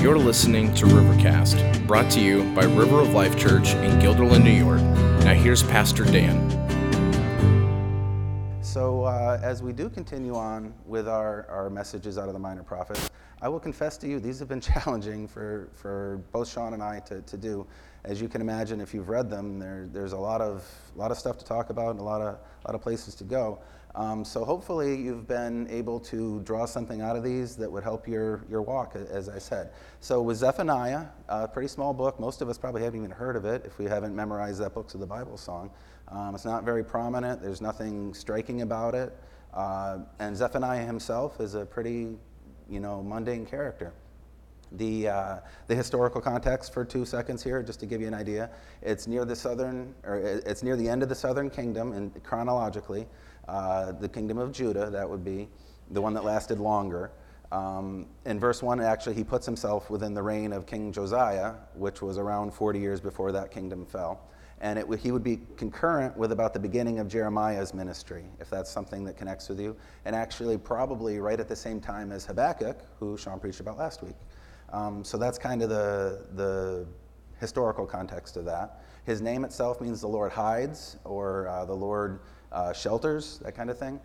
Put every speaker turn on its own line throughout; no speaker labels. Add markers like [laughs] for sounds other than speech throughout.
You're listening to Rivercast, brought to you by River of Life Church in Guilderland, New York. Now, here's Pastor Dan.
So, uh, as we do continue on with our, our messages out of the Minor Prophets, I will confess to you, these have been [laughs] challenging for, for both Sean and I to, to do. As you can imagine, if you've read them, there, there's a lot of, a lot of stuff to talk about and a lot of, a lot of places to go. Um, so hopefully you've been able to draw something out of these that would help your, your walk, as I said. So with Zephaniah, a pretty small book. Most of us probably haven't even heard of it if we haven't memorized that book of the Bible song. Um, it's not very prominent. There's nothing striking about it. Uh, and Zephaniah himself is a pretty, you know, mundane character. The, uh, the historical context for two seconds here, just to give you an idea. It's near the southern, or it's near the end of the southern kingdom, and chronologically, uh, the kingdom of Judah, that would be the one that lasted longer. Um, in verse 1, actually, he puts himself within the reign of King Josiah, which was around 40 years before that kingdom fell. And it, he would be concurrent with about the beginning of Jeremiah's ministry, if that's something that connects with you. And actually, probably right at the same time as Habakkuk, who Sean preached about last week. Um, so that's kind of the, the historical context of that. His name itself means the Lord hides, or uh, the Lord uh, shelters, that kind of thing.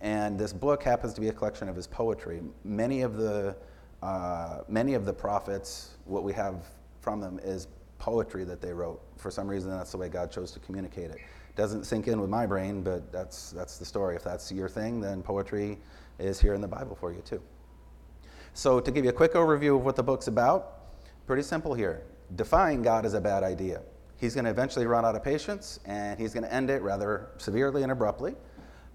And this book happens to be a collection of his poetry. Many of the, uh, many of the prophets, what we have from them is poetry that they wrote. For some reason, that's the way God chose to communicate it. Doesn't sink in with my brain, but that's, that's the story. If that's your thing, then poetry is here in the Bible for you, too. So, to give you a quick overview of what the book's about, pretty simple here. Defying God is a bad idea. He's going to eventually run out of patience, and he's going to end it rather severely and abruptly,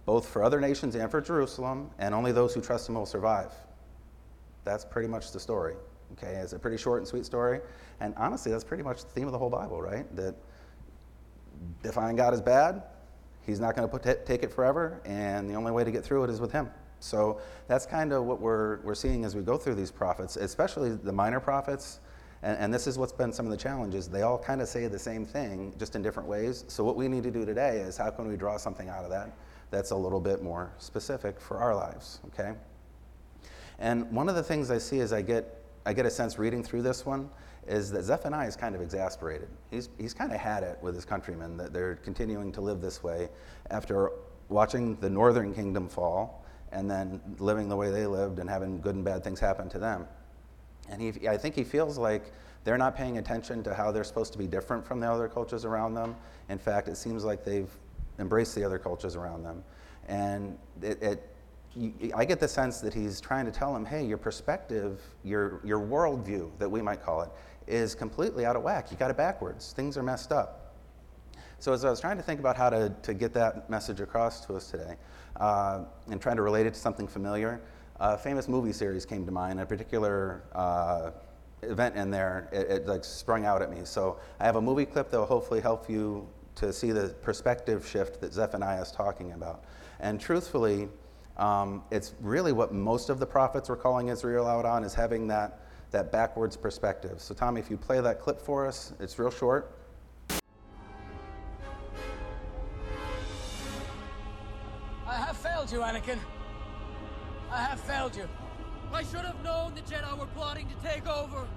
both for other nations and for Jerusalem, and only those who trust him will survive. That's pretty much the story. Okay, it's a pretty short and sweet story, and honestly, that's pretty much the theme of the whole Bible, right? That defying God is bad, he's not going to take it forever, and the only way to get through it is with him. So that's kind of what we're, we're seeing as we go through these prophets, especially the minor prophets. And, and this is what's been some of the challenges. They all kind of say the same thing, just in different ways. So what we need to do today is how can we draw something out of that that's a little bit more specific for our lives, okay? And one of the things I see as I get, I get a sense reading through this one is that Zephaniah is kind of exasperated. He's, he's kind of had it with his countrymen that they're continuing to live this way after watching the northern kingdom fall and then living the way they lived and having good and bad things happen to them. And he, I think he feels like they're not paying attention to how they're supposed to be different from the other cultures around them. In fact, it seems like they've embraced the other cultures around them. And it, it I get the sense that he's trying to tell them, hey, your perspective, your, your worldview, that we might call it, is completely out of whack. You got it backwards. Things are messed up. So, as I was trying to think about how to, to get that message across to us today, uh, and trying to relate it to something familiar, a famous movie series came to mind, a particular uh, event in there, it, it, like sprung out at me. So I have a movie clip that will hopefully help you to see the perspective shift that Zephaniah is talking about. And truthfully, um, it's really what most of the prophets were calling Israel out on is having that, that backwards perspective. So Tommy, if you play that clip for us, it's real short.
I have failed you, Anakin. I have failed you. I should have known the Jedi were plotting to take over.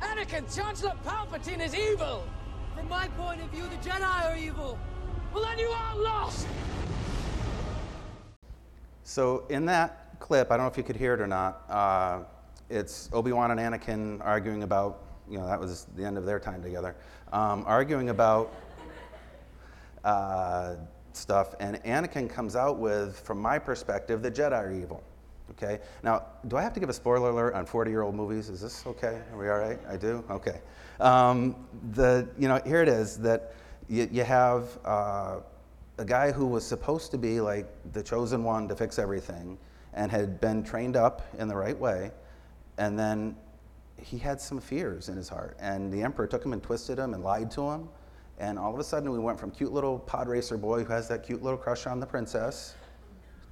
Anakin, Chancellor Palpatine is evil! From my point of view, the Jedi are evil. Well, then you are lost!
So, in that clip, I don't know if you could hear it or not, uh, it's Obi-Wan and Anakin arguing about, you know, that was the end of their time together, um, arguing about uh, stuff, and Anakin comes out with, from my perspective, the Jedi are evil. Okay. Now, do I have to give a spoiler alert on 40-year-old movies? Is this okay? Are we all right? I do. Okay. Um, the you know here it is that you, you have uh, a guy who was supposed to be like the chosen one to fix everything, and had been trained up in the right way, and then he had some fears in his heart, and the emperor took him and twisted him and lied to him and all of a sudden, we went from cute little pod racer boy who has that cute little crush on the princess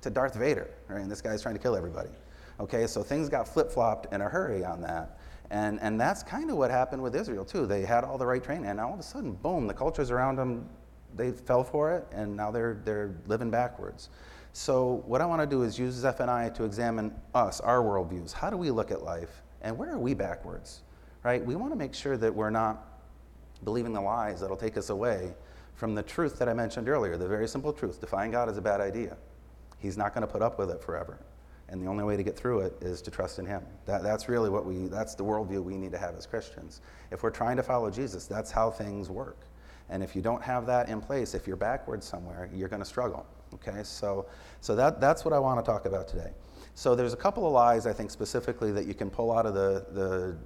to Darth Vader. Right? And this guy's trying to kill everybody. Okay, so things got flip flopped in a hurry on that. And, and that's kind of what happened with Israel, too. They had all the right training, and all of a sudden, boom, the cultures around them, they fell for it, and now they're, they're living backwards. So, what I want to do is use Zephaniah to examine us, our worldviews. How do we look at life? And where are we backwards? Right? We want to make sure that we're not believing the lies that'll take us away from the truth that I mentioned earlier, the very simple truth defying God is a bad idea. He's not going to put up with it forever. And the only way to get through it is to trust in Him. That, that's really what we, that's the worldview we need to have as Christians. If we're trying to follow Jesus, that's how things work. And if you don't have that in place, if you're backwards somewhere, you're going to struggle. Okay, so, so that, that's what I want to talk about today. So there's a couple of lies, I think, specifically that you can pull out of the, the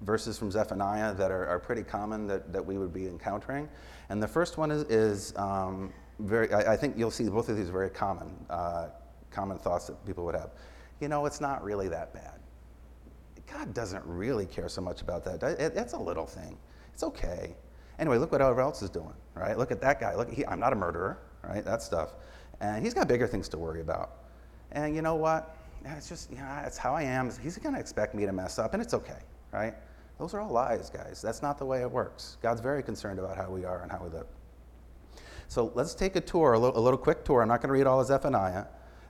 verses from Zephaniah that are, are pretty common that, that we would be encountering. And the first one is, is um, very, I, I, think you'll see both of these very common, uh, common thoughts that people would have. You know, it's not really that bad. God doesn't really care so much about that. It, a little thing. It's okay. Anyway, look what everyone else is doing, right? Look at that guy. Look, he, I'm not a murderer, right? That stuff. And he's got bigger things to worry about. And you know what? It's just, you know, it's how I am. He's going to expect me to mess up, and it's okay, right? Those are all lies, guys. That's not the way it works. God's very concerned about how we are and how we live. So let's take a tour, a little, a little quick tour. I'm not going to read all of Zephaniah,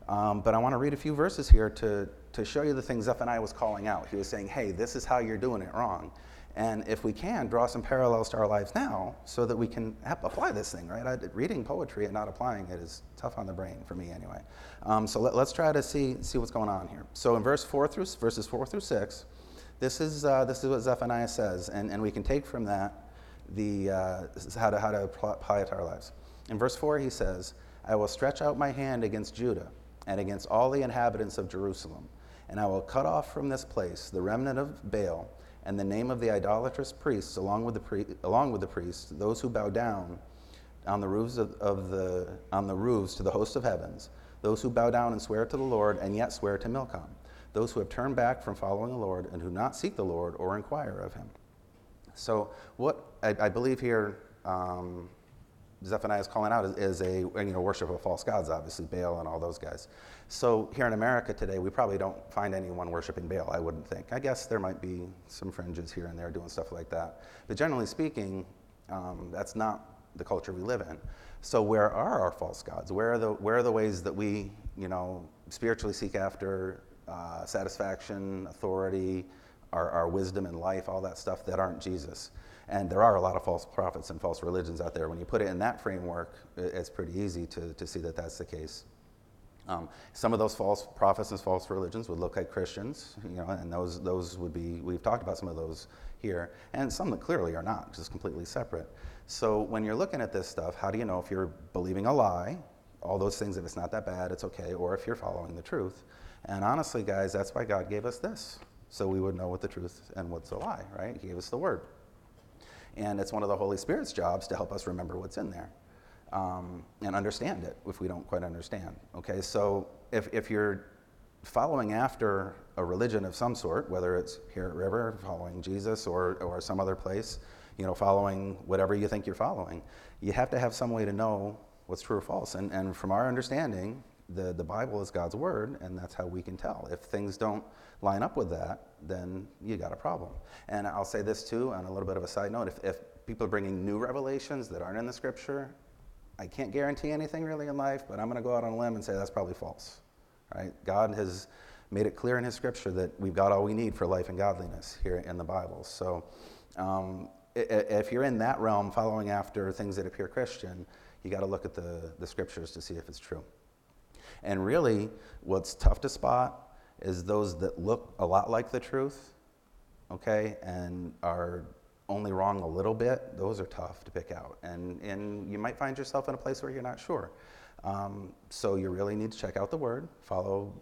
um, but I want to read a few verses here to, to show you the things Zephaniah was calling out. He was saying, hey, this is how you're doing it wrong. And if we can, draw some parallels to our lives now so that we can apply this thing, right? I, reading poetry and not applying it is tough on the brain, for me anyway. Um, so let, us try to see, see what's going on here. So in verse 4 through, verses 4 through 6, this is, uh, this is what Zephaniah says, and, and we can take from that the, uh, how, to, how to apply it to our lives. In verse 4, he says, I will stretch out my hand against Judah and against all the inhabitants of Jerusalem, and I will cut off from this place the remnant of Baal and the name of the idolatrous priests, along with the, along with the priests, those who bow down on the roofs of, of, the, on the roofs to the host of heavens, those who bow down and swear to the Lord and yet swear to Milcom those who have turned back from following the Lord and who not seek the Lord or inquire of him. So, what I, I believe here um, Zephaniah is calling out is, is, a you know worship of false gods, obviously Baal and all those guys. So here in America today, we probably don't find anyone worshiping Baal. I wouldn't think. I guess there might be some fringes here and there doing stuff like that, but generally speaking, um, that's not the culture we live in. So where are our false gods? Where are the where are the ways that we you know spiritually seek after uh, satisfaction, authority, our, our wisdom in life, all that stuff that aren't Jesus. And there are a lot of false prophets and false religions out there. When you put it in that framework, it's pretty easy to, to see that that's the case. Um, some of those false prophets and false religions would look like Christians, you know, and those, those would be, we've talked about some of those here, and some that clearly are not, it's completely separate. So when you're looking at this stuff, how do you know if you're believing a lie, all those things, if it's not that bad, it's okay, or if you're following the truth? And honestly, guys, that's why God gave us this. So we would know what the truth and what's a lie, right? He gave us the word. And it's one of the Holy Spirit's jobs to help us remember what's in there um, and understand it if we don't quite understand. Okay, so if, if you're following after a religion of some sort, whether it's here at River, following Jesus, or, or some other place, you know, following whatever you think you're following, you have to have some way to know what's true or false. And, and from our understanding, the, the Bible is God's word, and that's how we can tell. If things don't line up with that, then you got a problem. And I'll say this too, on a little bit of a side note if, if people are bringing new revelations that aren't in the scripture, I can't guarantee anything really in life, but I'm going to go out on a limb and say that's probably false. Right? God has made it clear in His scripture that we've got all we need for life and godliness here in the Bible. So um, if you're in that realm following after things that appear Christian, you got to look at the, the scriptures to see if it's true. And really, what's tough to spot is those that look a lot like the truth, okay, and are only wrong a little bit, those are tough to pick out. And, and you might find yourself in a place where you're not sure. Um, so you really need to check out the word, follow,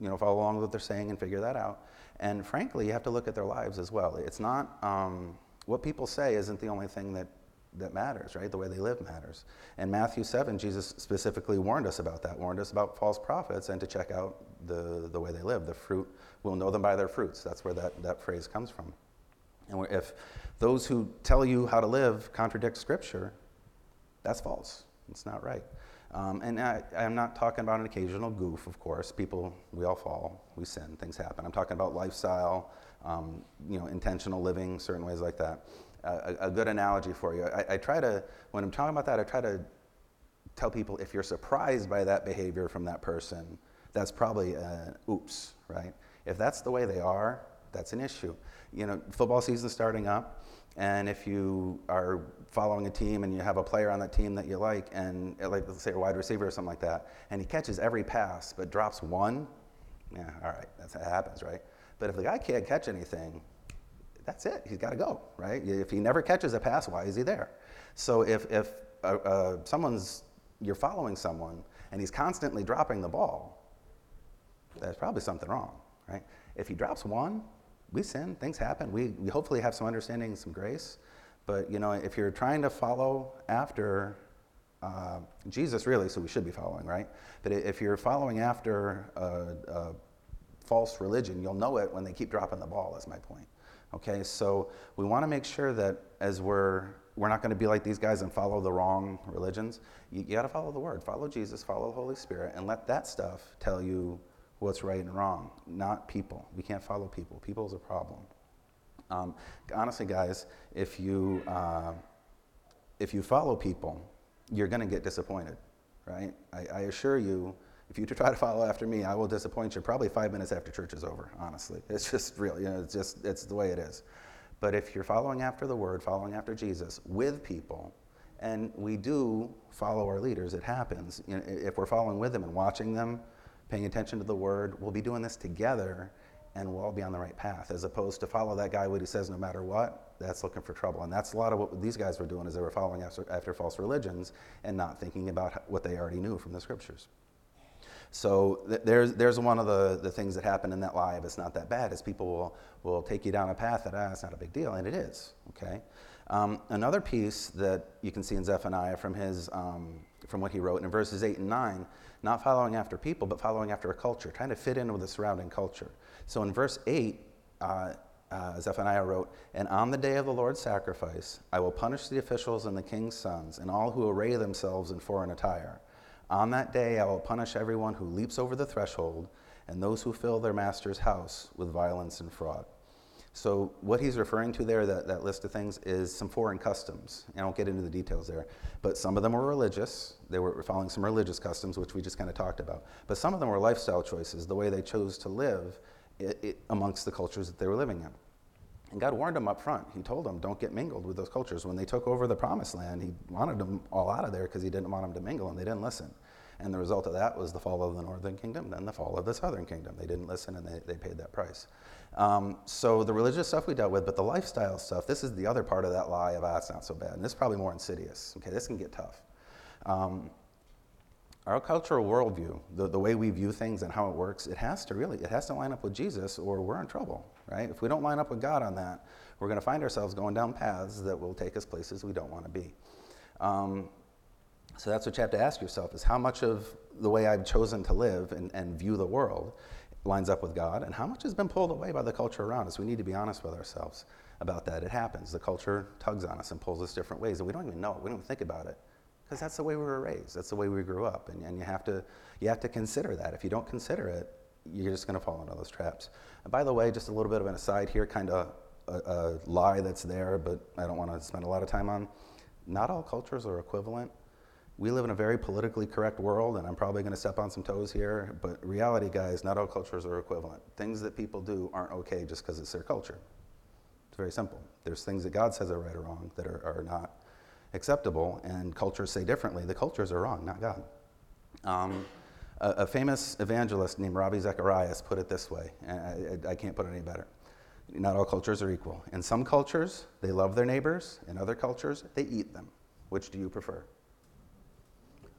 you know, follow along with what they're saying and figure that out. And frankly, you have to look at their lives as well. It's not, um, what people say isn't the only thing that that matters, right? The way they live matters. In Matthew 7, Jesus specifically warned us about that, warned us about false prophets and to check out the, the way they live. The fruit, we'll know them by their fruits. That's where that, that phrase comes from. And if those who tell you how to live contradict Scripture, that's false. It's not right. Um, and I, am not talking about an occasional goof, of course. People, we all fall, we sin, things happen. I'm talking about lifestyle, um, you know, intentional living, certain ways like that a, a good analogy for you. I, I try to, when I'm talking about that, I try to tell people if you're surprised by that behavior from that person, that's probably oops, right? If that's the way they are, that's an issue. You know, football season starting up, and if you are following a team and you have a player on that team that you like, and uh, like let's say a wide receiver or something like that, and he catches every pass but drops one, yeah, all right, that's that happens, right? But if the guy can't catch anything, that's it. He's got to go, right? If he never catches a pass, why is he there? So if if uh, uh, someone's you're following someone and he's constantly dropping the ball, there's probably something wrong, right? If he drops one, we sin, things happen. We, we hopefully have some understanding, some grace. But you know, if you're trying to follow after uh, Jesus, really, so we should be following, right? But if you're following after a, a false religion, you'll know it when they keep dropping the ball. Is my point. Okay, so we want to make sure that as we're we're not going to be like these guys and follow the wrong religions. You, you got to follow the Word, follow Jesus, follow the Holy Spirit, and let that stuff tell you what's right and wrong, not people. We can't follow people. People is a problem. Um, honestly, guys, if you uh, if you follow people, you're going to get disappointed, right? I, I, assure you, if you try to follow after me, I will disappoint you probably five minutes after church is over. Honestly, [laughs] it's just real. You know, it's just it's the way it is. But if you're following after the Word, following after Jesus with people, and we do follow our leaders, it happens. You know, if we're following with them and watching them paying attention to the word. We'll be doing this together and we'll all be on the right path as opposed to follow that guy what he says no matter what that's looking for trouble. And that's a lot of what these guys were doing is they were following after, after false religions and not thinking about what they already knew from the scriptures. So th- there's, there's one of the, the things that happen in that lie if it's not that bad is people will, will take you down a path that ah, it's not a big deal and it is okay? Um, another piece that you can see in zephaniah from his um, from what he wrote in verses 8 and 9, not following after people, but following after a culture, trying to fit in with the surrounding culture. So in verse 8, uh, uh, Zephaniah wrote, And on the day of the Lord's sacrifice, I will punish the officials and the king's sons, and all who array themselves in foreign attire. On that day, I will punish everyone who leaps over the threshold, and those who fill their master's house with violence and fraud. So, what he's referring to there, that, that list of things, is some foreign customs. I won't get into the details there. But some of them were religious. They were following some religious customs, which we just kind of talked about. But some of them were lifestyle choices, the way they chose to live it, it, amongst the cultures that they were living in. And God warned them up front. He told them, don't get mingled with those cultures. When they took over the promised land, He wanted them all out of there because He didn't want them to mingle, and they didn't listen. And the result of that was the fall of the northern kingdom, then the fall of the southern kingdom. They didn't listen and they, they paid that price. Um, so the religious stuff we dealt with, but the lifestyle stuff, this is the other part of that lie of, ah, it's not so bad. And this is probably more insidious. Okay, this can get tough. Um, our cultural worldview, the, the way we view things and how it works, it has to really, it has to line up with Jesus or we're in trouble, right? If we don't line up with God on that, we're going to find ourselves going down paths that will take us places we don't want to be. Um, so that's what you have to ask yourself is how much of the way I've chosen to live and, and view the world lines up with God, and how much has been pulled away by the culture around us. We need to be honest with ourselves about that. It happens. The culture tugs on us and pulls us different ways, and we don't even know it. We don't think about it because that's the way we were raised. That's the way we grew up, and, and you have to you have to consider that. If you don't consider it, you're just going to fall into those traps. And by the way, just a little bit of an aside here, kind of a, a lie that's there, but I don't want to spend a lot of time on. Not all cultures are equivalent we live in a very politically correct world, and I'm probably going to step on some toes here, but reality, guys, not all cultures are equivalent. Things that people do aren't okay just because it's their culture. It's very simple. There's things that God says are right or wrong that are, are not acceptable, and cultures say differently. The cultures are wrong, not God. Um, a, a, famous evangelist named Ravi Zacharias put it this way, and I, I can't put it any better. Not all cultures are equal. In some cultures, they love their neighbors. In other cultures, they eat them. Which do you prefer?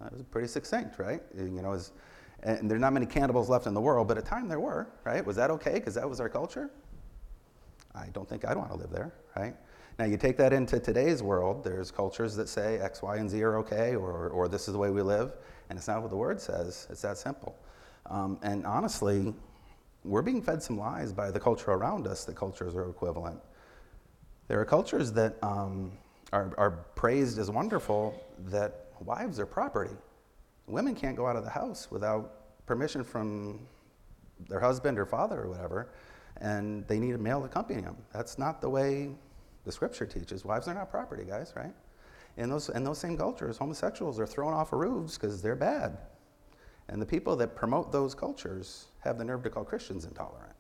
That was pretty succinct, right? You know, was, and there's not many cannibals left in the world, but at time there were, right? Was that okay because that was our culture? I don't think I'd want to live there, right? Now you take that into today's world, there's cultures that say X, Y, and Z are okay, or, or this is the way we live, and it's not what the word says. It's that simple. Um, and honestly, we're being fed some lies by the culture around us that cultures are equivalent. There are cultures that um, are, are praised as wonderful that wives are property. Women can't go out of the house without permission from their husband or father or whatever, and they need a male to accompany them. That's not the way the scripture teaches. Wives are not property, guys, right? In those, in those same cultures, homosexuals are thrown off of roofs because they're bad. And the people that promote those cultures have the nerve to call Christians intolerant.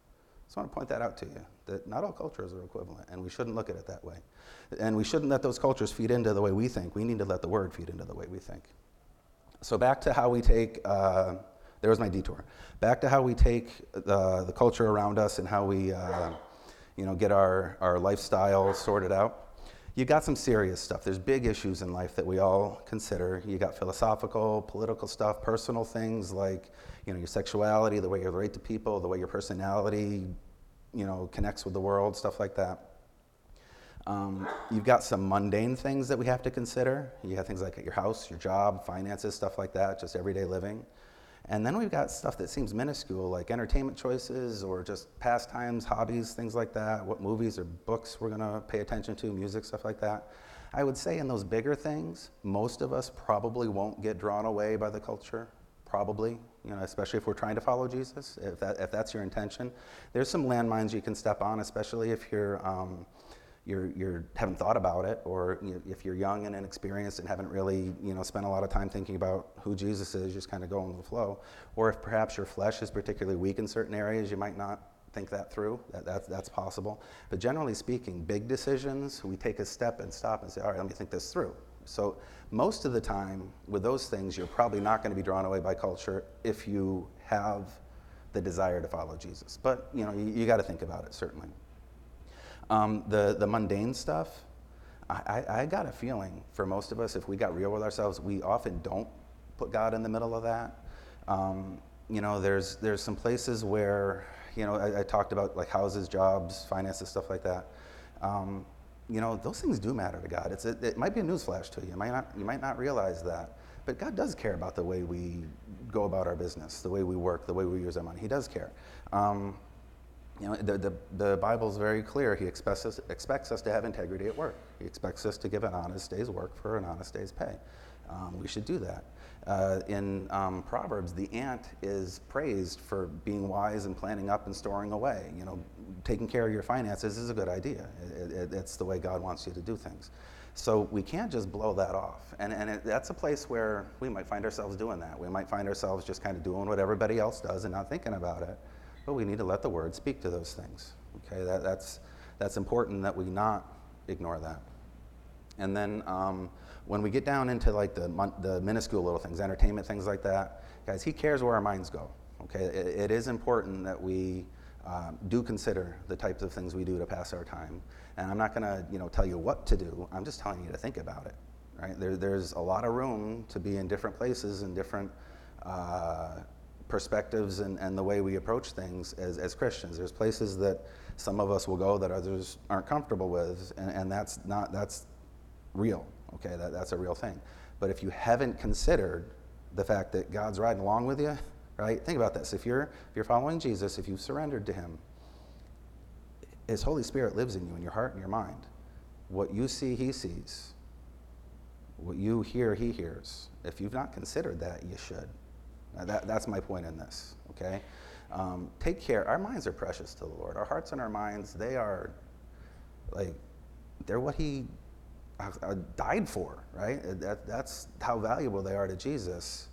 Just want to point that out to you that not all cultures are equivalent, and we shouldn't look at it that way. And we shouldn't let those cultures feed into the way we think. We need to let the word feed into the way we think. So, back to how we take, uh, there was my detour. Back to how we take the, the culture around us and how we uh, you know, get our, our lifestyle sorted out. You got some serious stuff. There's big issues in life that we all consider. You got philosophical, political stuff, personal things like you know, your sexuality, the way you relate to people, the way your personality you know, connects with the world, stuff like that. Um, you've got some mundane things that we have to consider. You have things like your house, your job, finances, stuff like that, just everyday living. And then we've got stuff that seems minuscule, like entertainment choices or just pastimes, hobbies, things like that, what movies or books we're going to pay attention to, music, stuff like that. I would say in those bigger things, most of us probably won't get drawn away by the culture, probably, you know, especially if we're trying to follow Jesus, if, that, if that's your intention. There's some landmines you can step on, especially if you're. Um, you're, you're haven't thought about it, or you if you're young and inexperienced and haven't really you know spent a lot of time thinking about who Jesus is, just kind of going with the flow, or if perhaps your flesh is particularly weak in certain areas, you might not think that through. That, that, that's possible. But generally speaking, big decisions, we take a step and stop and say, all right, let me think this through. So most of the time, with those things, you're probably not going to be drawn away by culture if you have the desire to follow Jesus. But you know, you, you got to think about it certainly. Um, the, the mundane stuff, I, I, I got a feeling for most of us, if we got real with ourselves, we often don't put God in the middle of that. Um, you know, there's, there's some places where, you know, I, I, talked about like houses, jobs, finances, stuff like that. Um, you know, those things do matter to God. It's a, it might be a newsflash to you. You might, not, you might not realize that. But God does care about the way we go about our business, the way we work, the way we use our money. He does care. Um, you know, the, the, the Bible's very clear. He expects us, expects us to have integrity at work. He expects us to give an honest day's work for an honest day's pay. Um, we should do that. Uh, in um, Proverbs, the ant is praised for being wise and planning up and storing away. You know, taking care of your finances is a good idea. It, it, it's the way God wants you to do things. So we can't just blow that off. And, and it, that's a place where we might find ourselves doing that. We might find ourselves just kind of doing what everybody else does and not thinking about it but we need to let the word speak to those things. Okay, that, that's, that's important that we not ignore that. And then um, when we get down into like the, the minuscule little things, entertainment, things like that, guys, he cares where our minds go. Okay, it, it is important that we um, do consider the types of things we do to pass our time. And I'm not going to, you know, tell you what to do. I'm just telling you to think about it. Right? There, there's a lot of room to be in different places and different uh, perspectives and, and the way we approach things as, as Christians. There's places that some of us will go that others aren't comfortable with, and, and that's not that's real. Okay, that, that's a real thing. But if you haven't considered the fact that God's riding along with you, right? Think about this. If you're if you're following Jesus, if you've surrendered to Him, His Holy Spirit lives in you, in your heart and your mind. What you see, He sees. What you hear, He hears. If you've not considered that, you should. That, that's my point in this, okay? Um, take care. Our minds are precious to the Lord. Our hearts and our minds, they are like, they're what He uh, uh, died for, right? That, that's how valuable they are to Jesus.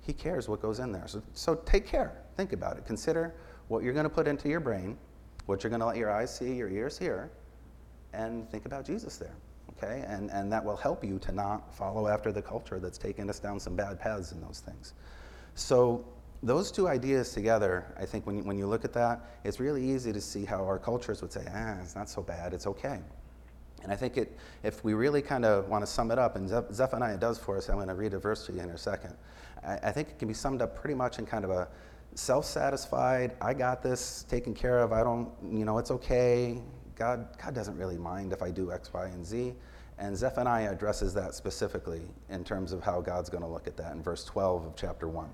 He cares what goes in there. So, so take care. Think about it. Consider what you're going to put into your brain, what you're going to let your eyes see, your ears hear, and think about Jesus there. Okay? And, and that will help you to not follow after the culture that's taken us down some bad paths in those things. So those two ideas together, I think when you, when you look at that, it's really easy to see how our cultures would say, ah, it's not so bad, it's okay. And I think it, if we really kind of want to sum it up, and Zephaniah does for us, I'm going to read a verse to you in a second. I, I think it can be summed up pretty much in kind of a self-satisfied, I got this taken care of, I don't, you know, it's okay. God, God doesn't really mind if I do X, Y, and Z. And Zephaniah addresses that specifically in terms of how God's going to look at that in verse 12 of chapter 1.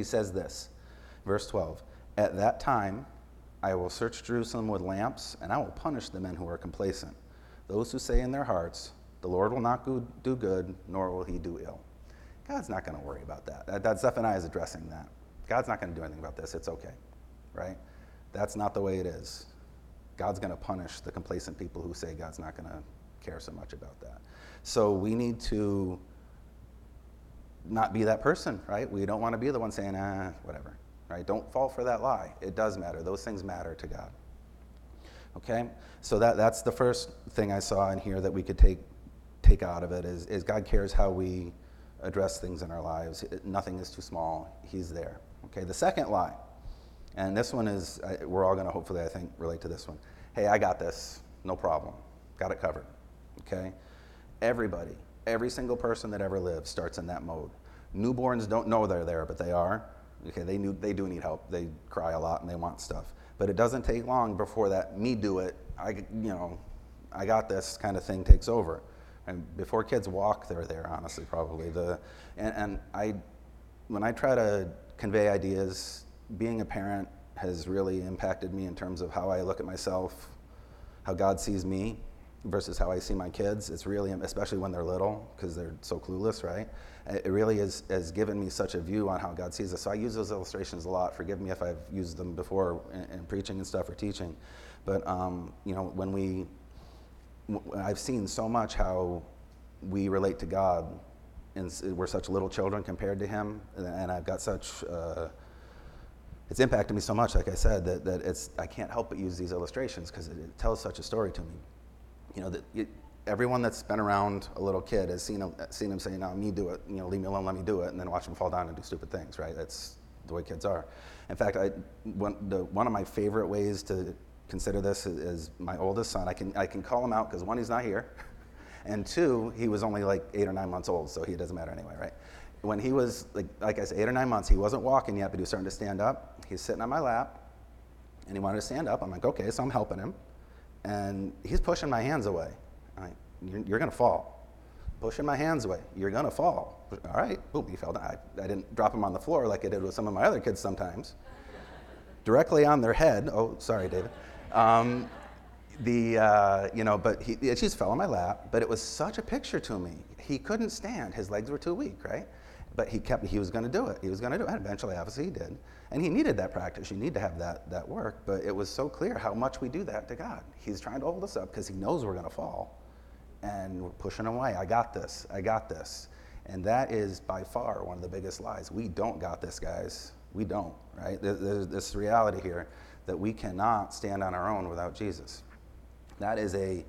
He says this, verse 12 At that time I will search Jerusalem with lamps, and I will punish the men who are complacent, those who say in their hearts, The Lord will not do good, nor will he do ill. God's not going to worry about that. that. Zephaniah is addressing that. God's not going to do anything about this. It's okay, right? That's not the way it is. God's going to punish the complacent people who say God's not going to care so much about that. So we need to not be that person, right? We don't want to be the one saying, ah, whatever. right? Don't fall for that lie. It does matter. Those things matter to God. Okay? So that, that's the first thing I saw in here that we could take, take out of it is, is God cares how we address things in our lives. Nothing is too small. He's there. Okay? The second lie, and this one is, we're all going to hopefully, I think, relate to this one. Hey, I got this. No problem. Got it covered. Okay? Everybody, every single person that ever lived starts in that mode. Newborns don't know they're there, but they are. Okay, they, knew, they do need help. They cry a lot and they want stuff. But it doesn't take long before that me do it, I, you know, I got this kind of thing takes over. And before kids walk, they're there, honestly, probably. The, and, and I, when I try to convey ideas, being a parent has really impacted me in terms of how I look at myself, how God sees me versus how I see my kids. It's really, especially when they're little, because they're so clueless, right? It really is, has given me such a view on how God sees us. So I use those illustrations a lot. Forgive me if I've used them before in, in preaching and stuff or teaching. But, um, you know, when we, I've seen so much how we relate to God, and we're such little children compared to Him, and I've got such, uh, it's impacted me so much, like I said, that, that it's, I can't help but use these illustrations because it, it tells such a story to me you know, that everyone that's been around a little kid has seen him, seen him say, "No, me do it. You know, leave me alone, let me do it," and then watch him fall down and do stupid things. Right? That's the way kids are. In fact, I, one, the, one of my favorite ways to consider this is, is my oldest son. I can I can call him out because one, he's not here, [laughs] and two, he was only like eight or nine months old, so he doesn't matter anyway, right? When he was like like I said, eight or nine months, he wasn't walking yet, but he was starting to stand up. He's sitting on my lap, and he wanted to stand up. I'm like, okay, so I'm helping him and he's pushing my hands away. You're, you're going to fall. Pushing my hands away. You're going to fall. All right. Boom, he fell down. I, I didn't drop him on the floor like I did with some of my other kids sometimes. Directly on their head. Oh, sorry, David. Um, the, uh, you know, but he, she just fell on my lap. But it was such a picture to me. He couldn't stand. His legs were too weak, right? But he kept, he was going to do it. He was going to do it. And eventually, obviously, he did. And he needed that practice. You need to have that, that work. But it was so clear how much we do that to God. He's trying to hold us up because he knows we're going to fall. And we're pushing away. I got this. I got this. And that is by far one of the biggest lies. We don't got this, guys. We don't, right? There's this reality here that we cannot stand on our own without Jesus. That is a,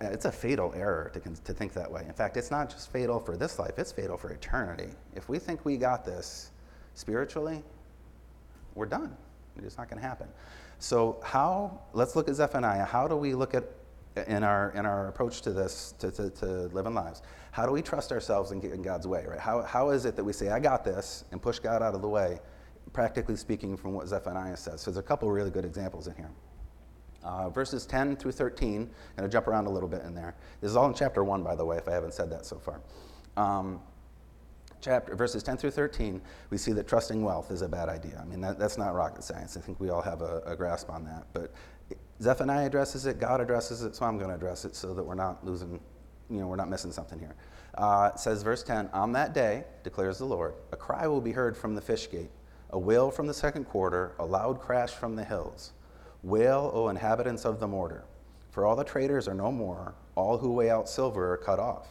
it's a fatal error to, to think that way. In fact, it's not just fatal for this life, it's fatal for eternity. If we think we got this spiritually, we're done. It's not going to happen. So, how, let's look at Zephaniah. How do we look at, in our, in our approach to this, to, to, to living lives, how do we trust ourselves in, in God's way, right? How, how is it that we say, I got this, and push God out of the way, practically speaking, from what Zephaniah says? So, there's a couple really good examples in here. Uh, verses 10 through 13, I'm going to jump around a little bit in there. This is all in chapter 1, by the way, if I haven't said that so far. Um, chapter, verses 10 through 13, we see that trusting wealth is a bad idea. I mean, that, that's not rocket science. I think we all have a, a, grasp on that. But Zephaniah addresses it, God addresses it, so I'm going to address it so that we're not losing, you know, we're not missing something here. Uh, it says, verse 10 On that day, declares the Lord, a cry will be heard from the fish gate, a wail from the second quarter, a loud crash from the hills. Wail, O inhabitants of the mortar, for all the traders are no more, all who weigh out silver are cut off.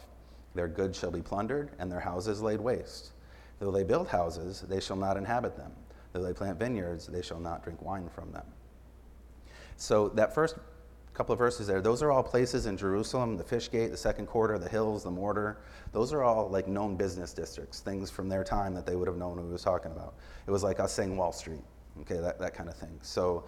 Their goods shall be plundered, and their houses laid waste. Though they build houses, they shall not inhabit them. Though they plant vineyards, they shall not drink wine from them. So, that first couple of verses there, those are all places in Jerusalem the fish gate, the second quarter, the hills, the mortar. Those are all like known business districts, things from their time that they would have known who was talking about. It was like us saying Wall Street, okay, that, that kind of thing. So,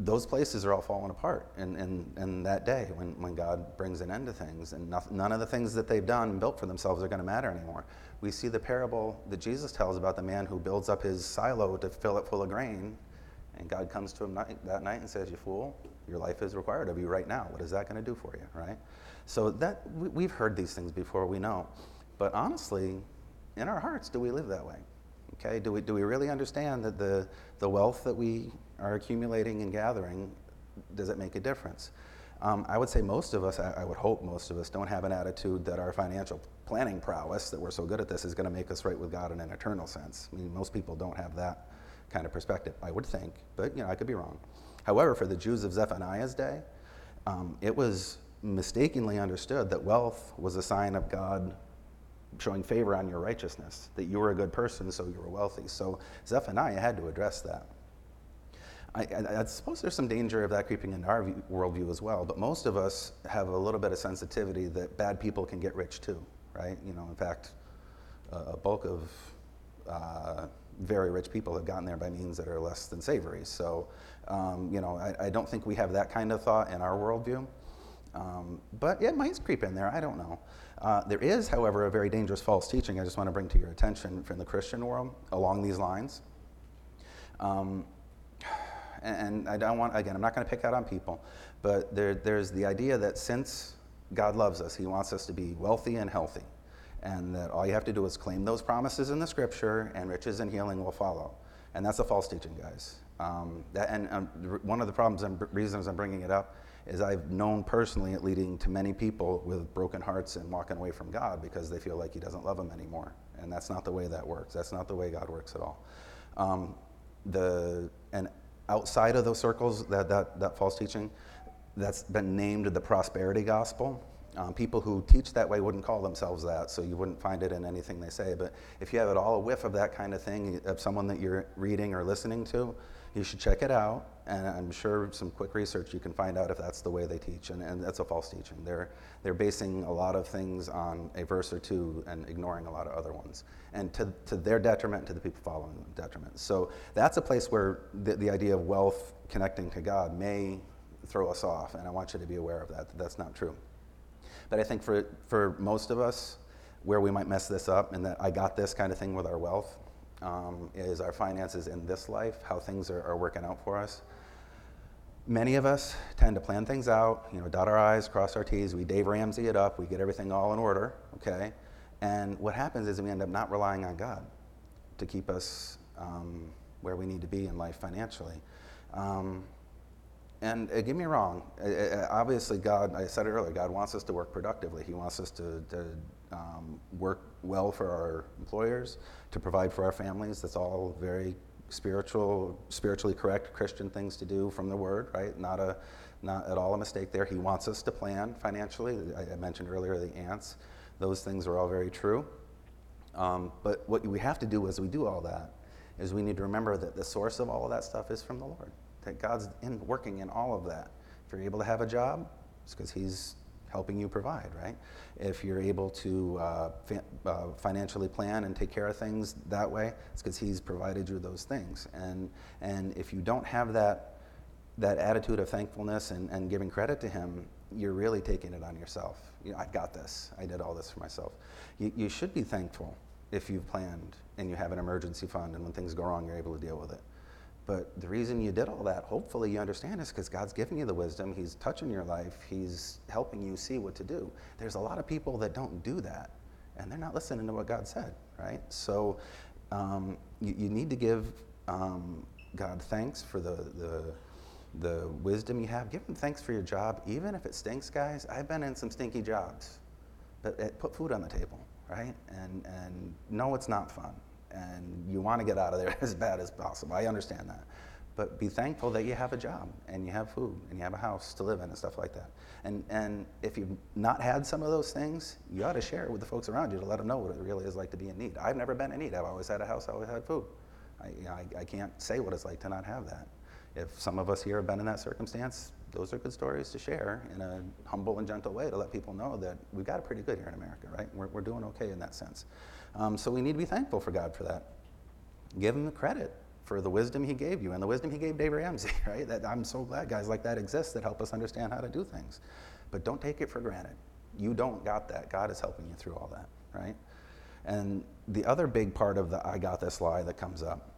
those places are all falling apart in, in, in that day when, when God brings an end to things. And nothing, none of the things that they've done and built for themselves are going to matter anymore. We see the parable that Jesus tells about the man who builds up his silo to fill it full of grain. And God comes to him night, that night and says, You fool, your life is required of you right now. What is that going to do for you, right? So that we, have heard these things before, we know. But honestly, in our hearts, do we live that way? Okay, do we, do we really understand that the, the wealth that we are accumulating and gathering, does it make a difference? Um, I would say most of us, I, I, would hope most of us, don't have an attitude that our financial planning prowess, that we're so good at this, is going to make us right with God in an eternal sense. I mean, most people don't have that kind of perspective, I would think, but you know, I could be wrong. However, for the Jews of Zephaniah's day, um, it was mistakenly understood that wealth was a sign of God showing favor on your righteousness, that you were a good person, so you were wealthy. So Zephaniah had to address that. I, I, I, suppose there's some danger of that creeping into our view, worldview as well, but most of us have a little bit of sensitivity that bad people can get rich too, right? You know, in fact, a bulk of uh, very rich people have gotten there by means that are less than savory. So, um, you know, I, I, don't think we have that kind of thought in our worldview. Um, but it might creep in there, I don't know. Uh, there is, however, a very dangerous false teaching I just want to bring to your attention from the Christian world along these lines. Um, and I don't want, again, I'm not going to pick out on people, but there, there's the idea that since God loves us, He wants us to be wealthy and healthy, and that all you have to do is claim those promises in the Scripture, and riches and healing will follow. And that's a false teaching, guys. Um, that, and um, one of the problems and reasons I'm bringing it up is I've known personally it leading to many people with broken hearts and walking away from God because they feel like He doesn't love them anymore. And that's not the way that works. That's not the way God works at all. Um, the, and outside of those circles, that, that, that false teaching, that's been named the prosperity gospel. Um, people who teach that way wouldn't call themselves that, so you wouldn't find it in anything they say. But if you have at all a whiff of that kind of thing, of someone that you're reading or listening to, you should check it out. And I'm sure some quick research you can find out if that's the way they teach. And, and that's a false teaching. They're, they're basing a lot of things on a verse or two and ignoring a lot of other ones. And to, to their detriment, to the people following them detriment. So that's a place where the, the idea of wealth connecting to God may throw us off. And I want you to be aware of that, that that's not true. But I think for, for most of us, where we might mess this up and that I got this kind of thing with our wealth um, is our finances in this life, how things are, are working out for us. Many of us tend to plan things out, you know, dot our I's, cross our T's, we Dave Ramsey it up, we get everything all in order, okay? And what happens is we end up not relying on God to keep us um, where we need to be in life financially. Um, and uh, get me wrong, uh, uh, obviously, God, I said it earlier, God wants us to work productively. He wants us to, to um, work well for our employers, to provide for our families. That's all very spiritual, spiritually correct Christian things to do from the Word, right? Not a, not at all a mistake there. He wants us to plan financially. I, I mentioned earlier the ants; those things are all very true. Um, but what we have to do as we do all that is we need to remember that the source of all of that stuff is from the Lord. That God's in, working in all of that. If you're able to have a job, it's because He's helping you provide, right? If you're able to uh, uh, financially plan and take care of things that way, it's because He's provided you those things. And, and if you don't have that, that attitude of thankfulness and, and giving credit to Him, you're really taking it on yourself. You know, I got this. I did all this for myself. You, you should be thankful if you've planned and you have an emergency fund, and when things go wrong, you're able to deal with it. But the reason you did all that, hopefully you understand, is because God's giving you the wisdom. He's touching your life. He's helping you see what to do. There's a lot of people that don't do that, and they're not listening to what God said, right? So um, you, you, need to give um, God thanks for the, the, the wisdom you have. Give Him thanks for your job, even if it stinks, guys. I've been in some stinky jobs, but it put food on the table, right? And, and no, it's not fun and you want to get out of there [laughs] as bad as possible. I understand that. But be thankful that you have a job and you have food and you have a house to live in and stuff like that. And, and if you've not had some of those things, you ought to share it with the folks around you to let them know what it really is like to be in need. I've never been in need. I've always had a house, I've always had food. I, you know, I, I can't say what it's like to not have that. If some of us here have been in that circumstance, those are good stories to share in a humble and gentle way to let people know that we've got it pretty good here in America, right? We're, we're doing okay in that sense. Um, so we need to be thankful for God for that. Give him the credit for the wisdom he gave you and the wisdom he gave Dave Ramsey, [laughs] right? That I'm so glad guys like that exist that help us understand how to do things. But don't take it for granted. You don't got that. God is helping you through all that, right? And the other big part of the I got this lie that comes up,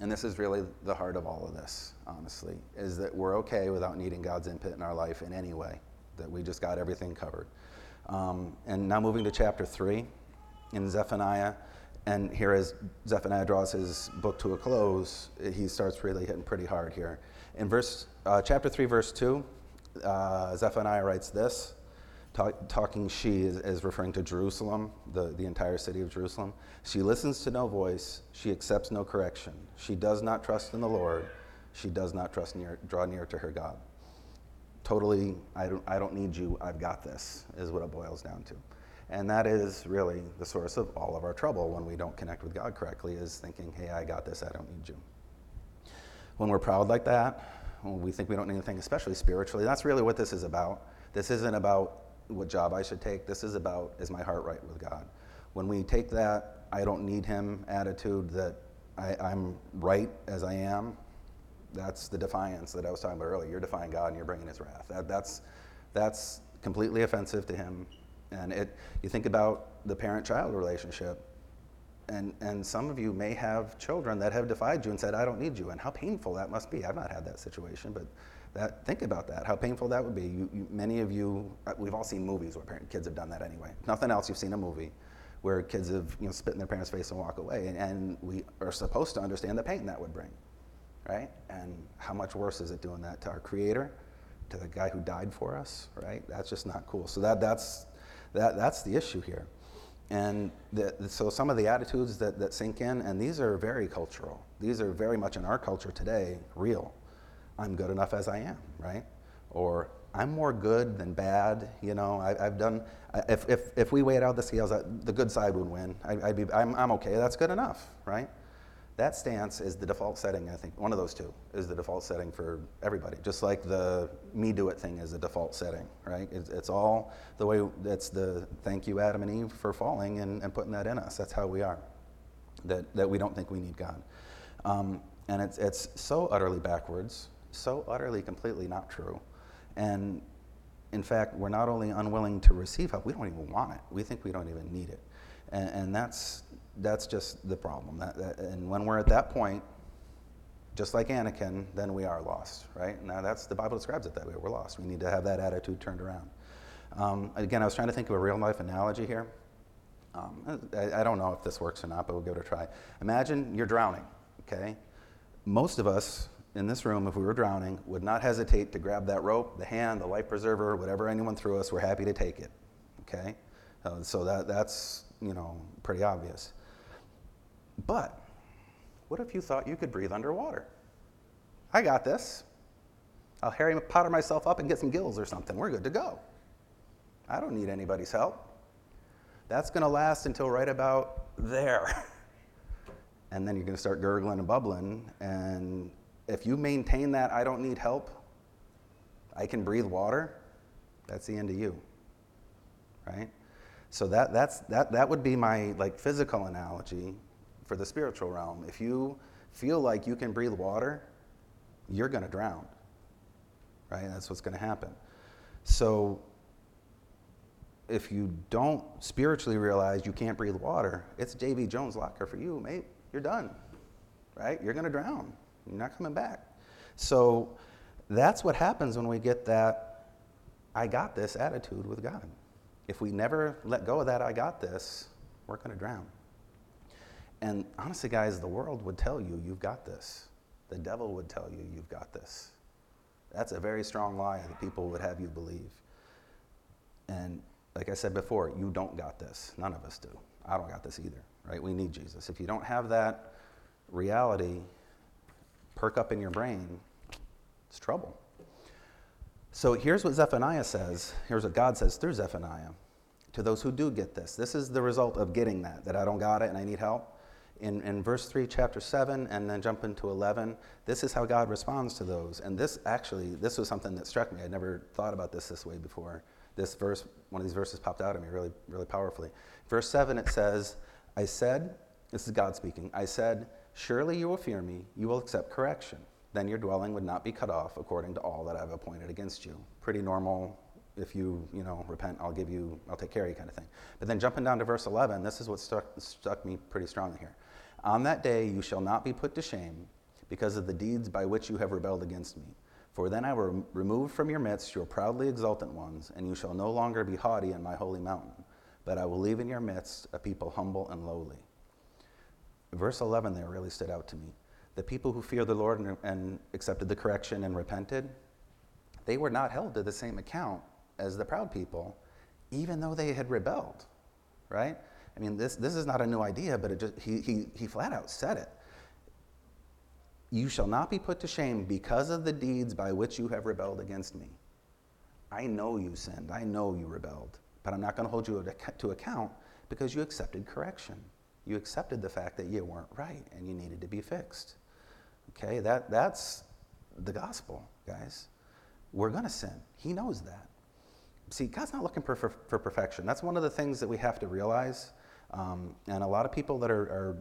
and this is really the heart of all of this, honestly, is that we're okay without needing God's input in our life in any way, that we just got everything covered. Um, and now moving to chapter 3 in Zephaniah. And here, as Zephaniah draws his book to a close, he starts really hitting pretty hard here. In verse, uh, chapter 3, verse 2, uh, Zephaniah writes this talk, talking she is, is, referring to Jerusalem, the, the entire city of Jerusalem. She listens to no voice, she accepts no correction. She does not trust in the Lord, she does not trust near, draw near to her God. Totally, I don't, I don't need you, I've got this, is what it boils down to. And that is really the source of all of our trouble when we don't connect with God correctly, is thinking, hey, I got this, I don't need you. When we're proud like that, when we think we don't need anything, especially spiritually, that's really what this is about. This isn't about what job I should take. This is about, is my heart right with God? When we take that, I don't need him attitude that I, I'm right as I am, that's the defiance that I was talking about earlier. You're defying God and you're bringing his wrath. That, that's, that's completely offensive to him. And it, you think about the parent child relationship, and, and some of you may have children that have defied you and said, I don't need you. And how painful that must be. I've not had that situation, but that, think about that, how painful that would be. You, you, many of you, uh, we've all seen movies where parent, kids have done that anyway. Nothing else, you've seen a movie where kids have you know, spit in their parents' face and walk away. And, and we are supposed to understand the pain that would bring, right? And how much worse is it doing that to our Creator, to the guy who died for us, right? That's just not cool. So that, that's, that, that's the issue here. And the, so some of the attitudes that, that sink in, and these are very cultural. These are very much in our culture today, real. I'm good enough as I am, right? Or I'm more good than bad. You know, I, have done, if, if, if we weighed out the scales, the good side would win. I, would be, I'm, I'm okay, that's good enough, right? That stance is the default setting, I think. One of those two is the default setting for everybody. Just like the me do it thing is the default setting, right? It's, it's all the way, it's the thank you, Adam and Eve, for falling and, and putting that in us. That's how we are, that, that we don't think we need God. Um, and it's, it's so utterly backwards, so utterly, completely not true. And in fact, we're not only unwilling to receive help, we don't even want it. We think we don't even need it. And, and that's, that's just the problem. That, that, and when we're at that point, just like Anakin, then we are lost, right? Now that's the Bible describes it that way. We're lost. We need to have that attitude turned around. Um, again, I was trying to think of a real life analogy here. Um, I, I, don't know if this works or not, but we'll give it a try. Imagine you're drowning, okay? Most of us in this room, if we were drowning, would not hesitate to grab that rope, the hand, the life preserver, whatever anyone threw us, we're happy to take it, okay? Uh, so that, that's, you know, pretty obvious. But what if you thought you could breathe underwater? I got this. I'll Harry Potter myself up and get some gills or something. We're good to go. I don't need anybody's help. That's going to last until right about there. [laughs] and then you're going to start gurgling and bubbling. And if you maintain that, I don't need help, I can breathe water, that's the end of you. Right? So that, that's, that, that would be my like physical analogy for the spiritual realm. If you feel like you can breathe water, you're going to drown. Right? That's what's going to happen. So if you don't spiritually realize you can't breathe water, it's Davy Jones locker for you, mate. You're done. Right? You're going to drown. You're not coming back. So that's what happens when we get that I got this attitude with God. If we never let go of that I got this, we're going to drown. And honestly, guys, the world would tell you you've got this. The devil would tell you you've got this. That's a very strong lie that people would have you believe. And like I said before, you don't got this. None of us do. I don't got this either, right? We need Jesus. If you don't have that reality perk up in your brain, it's trouble. So here's what Zephaniah says. Here's what God says through Zephaniah to those who do get this. This is the result of getting that, that I don't got it and I need help in, in verse 3, chapter 7, and then jump into 11, this is how God responds to those. And this actually, this was something that struck me. I'd never thought about this this way before. This verse, one of these verses popped out at me really, really powerfully. Verse 7, it says, I said, this is God speaking, I said, Surely you will fear me, you will accept correction. Then your dwelling would not be cut off according to all that I've appointed against you. Pretty normal. If you, you know, repent, I'll give you, I'll take care of you kind of thing. But then jumping down to verse 11, this is what struck, struck me pretty strongly here. On that day you shall not be put to shame because of the deeds by which you have rebelled against me. For then I will remove from your midst your proudly exultant ones, and you shall no longer be haughty in my holy mountain, but I will leave in your midst a people humble and lowly. Verse 11 there really stood out to me. The people who feared the Lord and, and accepted the correction and repented, they were not held to the same account as the proud people, even though they had rebelled, right? I mean, this, this is not a new idea, but it just, he, he, he flat out said it. You shall not be put to shame because of the deeds by which you have rebelled against me. I know you sinned. I know you rebelled. but I'm not going to hold you to account because you accepted correction. You accepted the fact that you weren't right and you needed to be fixed. Okay, that, that's the gospel, guys. We're going to sin. He knows that. See, God's not looking for, for, for, perfection. That's one of the things that we have to realize. Um, and a lot of people that are, are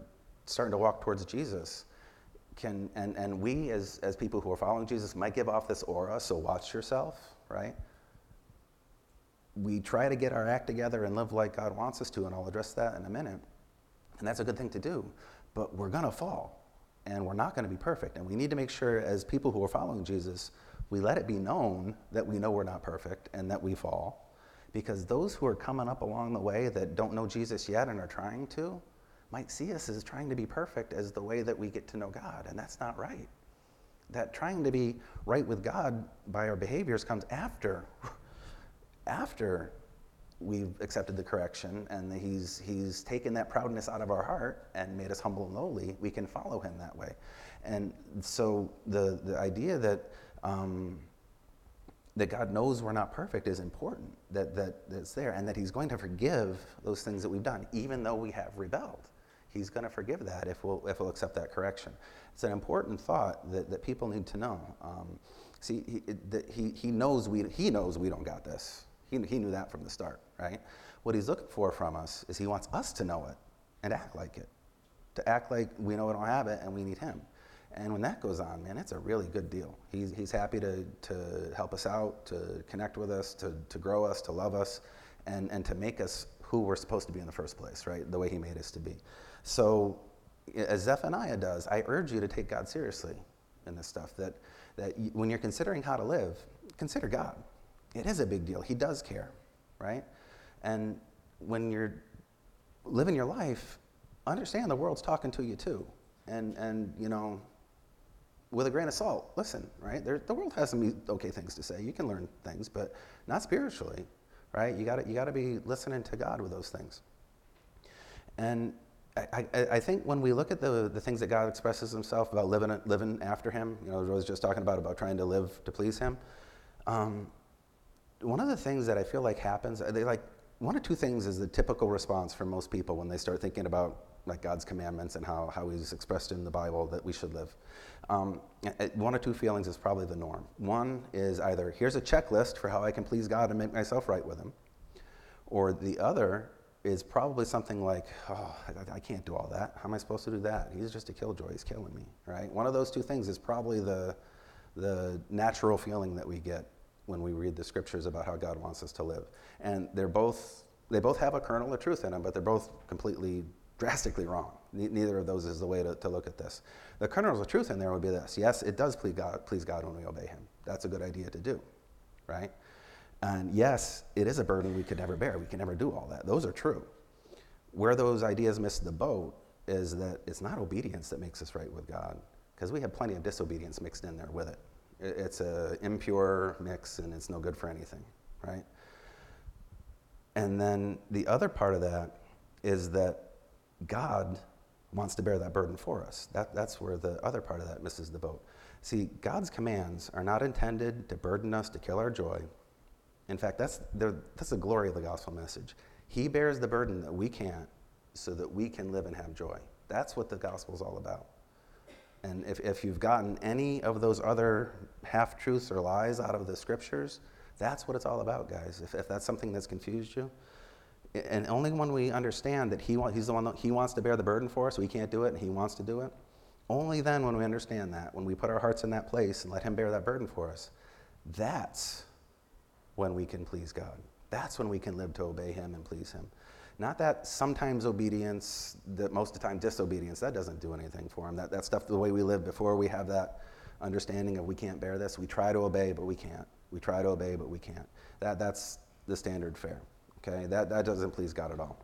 starting to walk towards Jesus can, and, and we as, as people who are following Jesus might give off this aura, so watch yourself, right? We try to get our act together and live like God wants us to, and I'll address that in a minute. And that's a good thing to do. But we're going to fall and we're not going to be perfect. And we need to make sure, as people who are following Jesus, we let it be known that we know we're not perfect and that we fall. Because those who are coming up along the way that don't know Jesus yet and are trying to might see us as trying to be perfect as the way that we get to know God. And that's not right. That trying to be right with God by our behaviors comes after, [laughs] after we've accepted the correction and he's, he's taken that proudness out of our heart and made us humble and lowly, we can follow him that way. And so the, the idea that, um, that God knows we're not perfect is important, that, that that's there, and that he's going to forgive those things that we've done, even though we have rebelled. He's going to forgive that if we'll, if we'll accept that correction. It's an important thought that, that people need to know. Um, see, he, he, he, knows we, he knows we don't got this. He, he knew that from the start, right? What he's looking for from us is he wants us to know it and act like it, to act like we know we don't have it and we need him. And when that goes on, man, it's a really good deal. He's, he's happy to, to help us out, to connect with us, to, to grow us, to love us, and, and to make us who we're supposed to be in the first place, right? The way he made us to be. So, as Zephaniah does, I urge you to take God seriously in this stuff. That, that when you're considering how to live, consider God it is a big deal. He does care, right? And when you're living your life, understand the world's talking to you too. And, and you know, with a grain of salt, listen, right? There, the world has some okay things to say. You can learn things, but not spiritually, right? You got you to be listening to God with those things. And I, I, I, think when we look at the, the things that God expresses himself about living, living after him, you know, I was just talking about, about trying to live to please him. Um, one of the things that I feel like happens, they like one or two things is the typical response for most people when they start thinking about like God's commandments and how, how He's expressed in the Bible that we should live. Um, one or two feelings is probably the norm. One is either here's a checklist for how I can please God and make myself right with Him, or the other is probably something like, oh, I, I can't do all that. How am I supposed to do that? He's just a killjoy. He's killing me, right? One of those two things is probably the the natural feeling that we get when we read the scriptures about how God wants us to live. And they're both, they both have a kernel of truth in them, but they're both completely drastically wrong. Neither of those is the way to, to look at this. The kernels of truth in there would be this yes, it does please God, please God when we obey Him. That's a good idea to do, right? And yes, it is a burden we could never bear. We can never do all that. Those are true. Where those ideas miss the boat is that it's not obedience that makes us right with God, because we have plenty of disobedience mixed in there with it. It's an impure mix and it's no good for anything, right? And then the other part of that is that God wants to bear that burden for us. That, that's where the other part of that misses the boat. See, God's commands are not intended to burden us, to kill our joy. In fact, that's, that's the glory of the gospel message. He bears the burden that we can't so that we can live and have joy. That's what the gospel is all about. And if, if you've gotten any of those other half truths or lies out of the scriptures, that's what it's all about, guys. If, if that's something that's confused you, and only when we understand that he, he's the one that he wants to bear the burden for us, we can't do it, and he wants to do it, only then when we understand that, when we put our hearts in that place and let him bear that burden for us, that's when we can please God. That's when we can live to obey him and please him. Not that sometimes obedience, that most of the time disobedience, that doesn't do anything for him. That, that stuff, the way we live before we have that understanding of we can't bear this, we try to obey, but we can't. We try to obey, but we can't. That, that's the standard fare. Okay? That, that doesn't please God at all.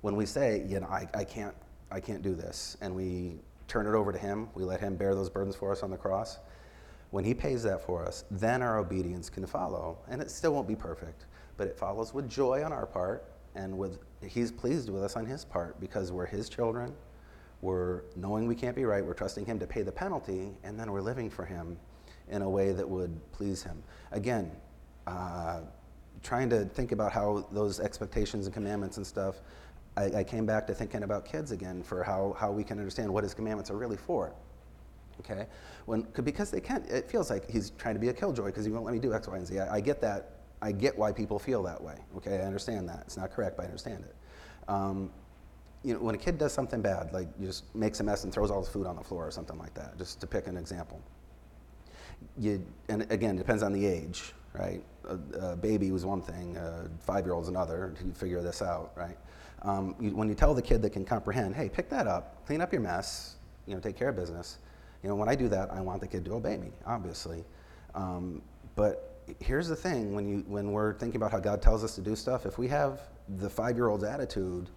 When we say, you know, I, I, can't, I can't do this, and we turn it over to Him, we let Him bear those burdens for us on the cross, when He pays that for us, then our obedience can follow. And it still won't be perfect, but it follows with joy on our part and with he's pleased with us on his part because we're his children we're knowing we can't be right we're trusting him to pay the penalty and then we're living for him in a way that would please him again uh, trying to think about how those expectations and commandments and stuff, I, I came back to thinking about kids again for how, how we can understand what his commandments are really for. Okay? When, because they can't, it feels like he's trying to be a killjoy because he won't let me do X, Y, and Z. I, I get that. I get why people feel that way. Okay? I understand that. It's not correct, but I understand it. Um, you know, when a kid does something bad, like just makes a mess and throws all his food on the floor or something like that, just to pick an example. You, and again, it depends on the age, right? A, a baby was one thing, a five-year-old's another. You figure this out, right? Um, you, when you tell the kid that can comprehend, hey, pick that up, clean up your mess, you know, take care of business. You know, when I do that, I want the kid to obey me, obviously. Um, but here's the thing: when you when we're thinking about how God tells us to do stuff, if we have the five-year-old's attitude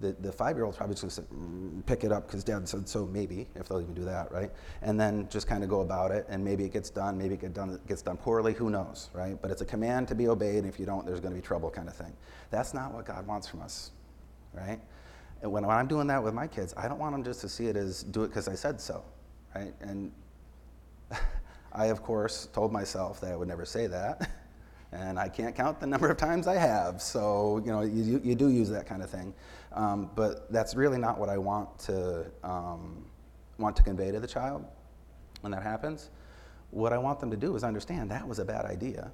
the, the five-year-old's probably just going to mm, pick it up because dad said so maybe if they'll even do that right? And then just kind of go about it and maybe it gets done maybe it get done, gets done poorly who knows right? But it's a command to be obeyed and if you don't there's going to be trouble kind of thing. That's not what god wants from us right? And when, when i'm doing that with my kids i don't want them just to see it as do it because i said so right? And [laughs] i of course told myself that i would never say that [laughs] and I can't count the number of times I have. So you know, you, you do use that kind of thing, um, but that's really not what I want to um, want to convey to the child when that happens. What I want them to do is understand that was a bad idea.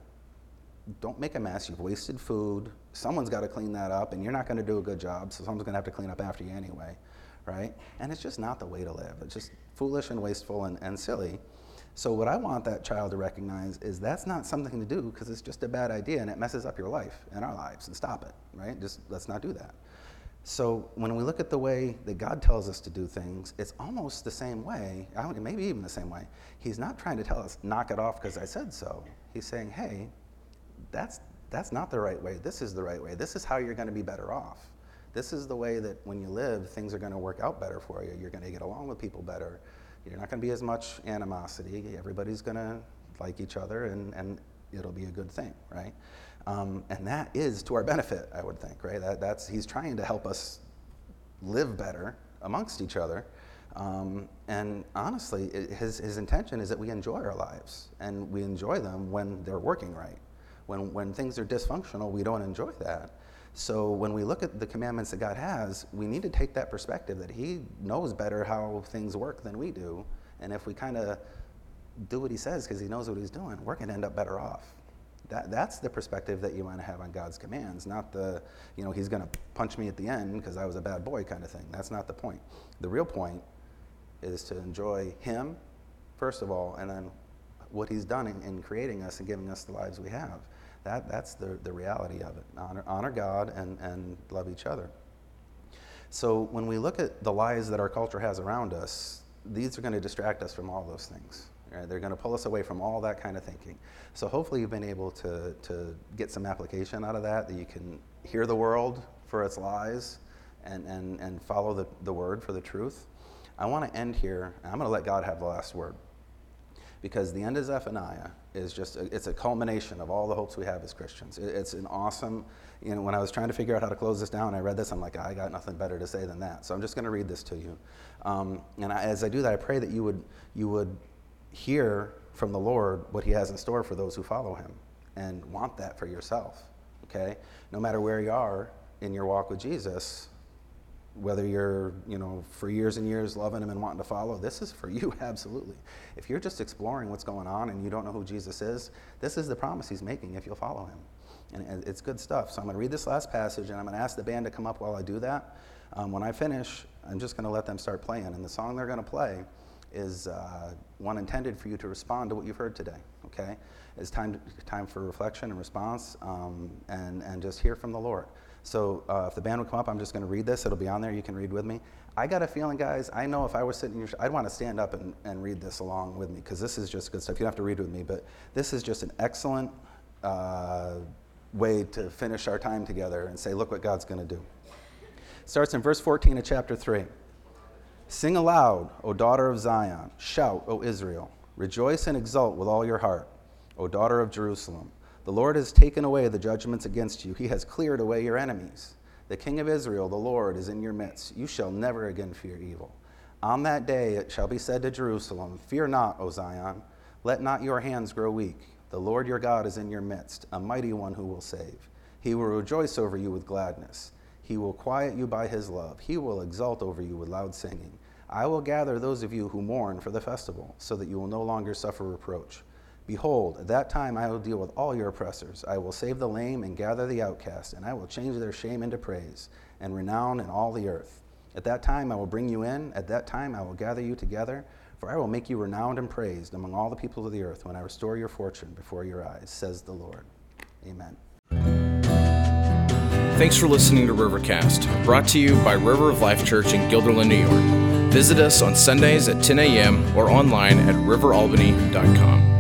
Don't make a mess. You've wasted food. Someone's got to clean that up, and you're not going to do a good job, so someone's going to have to clean up after you anyway, right? And it's just not the way to live. It's just foolish and wasteful and, and silly. So, what I want that child to recognize is that's not something to do because it's just a bad idea and it messes up your life and our lives and stop it, right? Just let's not do that. So, when we look at the way that God tells us to do things, it's almost the same way, maybe even the same way. He's not trying to tell us, knock it off because I said so. He's saying, hey, that's, that's not the right way. This is the right way. This is how you're going to be better off. This is the way that when you live, things are going to work out better for you. You're going to get along with people better you're not going to be as much animosity. Everybody's going to like each other, and, and it'll be a good thing, right? Um, and that is to our benefit, I would think, right? That, that's he's trying to help us live better amongst each other. Um, and honestly, it, his, his intention is that we enjoy our lives, and we enjoy them when they're working right. When, when things are dysfunctional, we don't enjoy that. So when we look at the commandments that God has, we need to take that perspective that He knows better how things work than we do. And if we kind of do what He says because He knows what He's doing, we're going to end up better off. That, that's the perspective that you want to have on God's commands, not the, you know, He's going to punch me at the end because I was a bad boy kind of thing. That's not the point. The real point is to enjoy Him, first of all, and then what He's done in, in creating us and giving us the lives we have. That, that's the, the reality of it. Honor, honor God and, and love each other. So when we look at the lies that our culture has around us, these are going to distract us from all those things. Right? They're going to pull us away from all that kind of thinking. So hopefully you've been able to, to get some application out of that, that you can hear the world for its lies and, and, and follow the, the word for the truth. I want to end here, I'm going to let God have the last word because the end of Zephaniah is just, a, it's a culmination of all the hopes we have as Christians. It, it's an awesome, you know, when I was trying to figure out how to close this down, I read this, I'm like, I got nothing better to say than that. So I'm just going to read this to you. Um, and I, as I do that, I pray that you would, you would hear from the Lord what he has in store for those who follow him and want that for yourself, okay? No matter where you are in your walk with Jesus, whether you're, you know, for years and years loving him and wanting to follow, this is for [laughs] you, absolutely. If you're just exploring what's going on and you don't know who Jesus is, this is the promise he's making if you'll follow him. And it's good stuff. So I'm going to read this last passage and I'm going to ask the band to come up while I do that. Um, when I finish, I'm just going to let them start playing. And the song they're going to play is uh, one intended for you to respond to what you've heard today, okay? It's time, time for reflection and response um, and, and just hear from the Lord. So uh, if the band would come up, I'm just going to read this. It'll be on there. You can read with me. I got a feeling, guys, I know if I was sitting in I'd want to stand up and, and read this along with me because this is just good stuff. You don't have to read with me, but this is just an excellent uh, way to finish our time together and say, look what God's going to do. Starts in verse 14 of chapter 3. Sing aloud, O daughter of Zion. Shout, O Israel. Rejoice and exult with all your heart, O daughter of Jerusalem. The Lord has taken away the judgments against you, He has cleared away your enemies. The King of Israel, the Lord, is in your midst. You shall never again fear evil. On that day it shall be said to Jerusalem, Fear not, O Zion. Let not your hands grow weak. The Lord your God is in your midst, a mighty one who will save. He will rejoice over you with gladness. He will quiet you by his love. He will exult over you with loud singing. I will gather those of you who mourn for the festival, so that you will no longer suffer reproach. Behold, at that time I will deal with all your oppressors. I will save the lame and gather the outcast, and I will change their shame into praise and renown in all the earth. At that time I will bring you in. At that time I will gather you together. For I will make you renowned and praised among all the peoples of the earth when I restore your fortune before your eyes, says the Lord. Amen.
Thanks for listening to Rivercast, brought to you by River of Life Church in Guilderland, New York. Visit us on Sundays at 10 a.m. or online at riveralbany.com.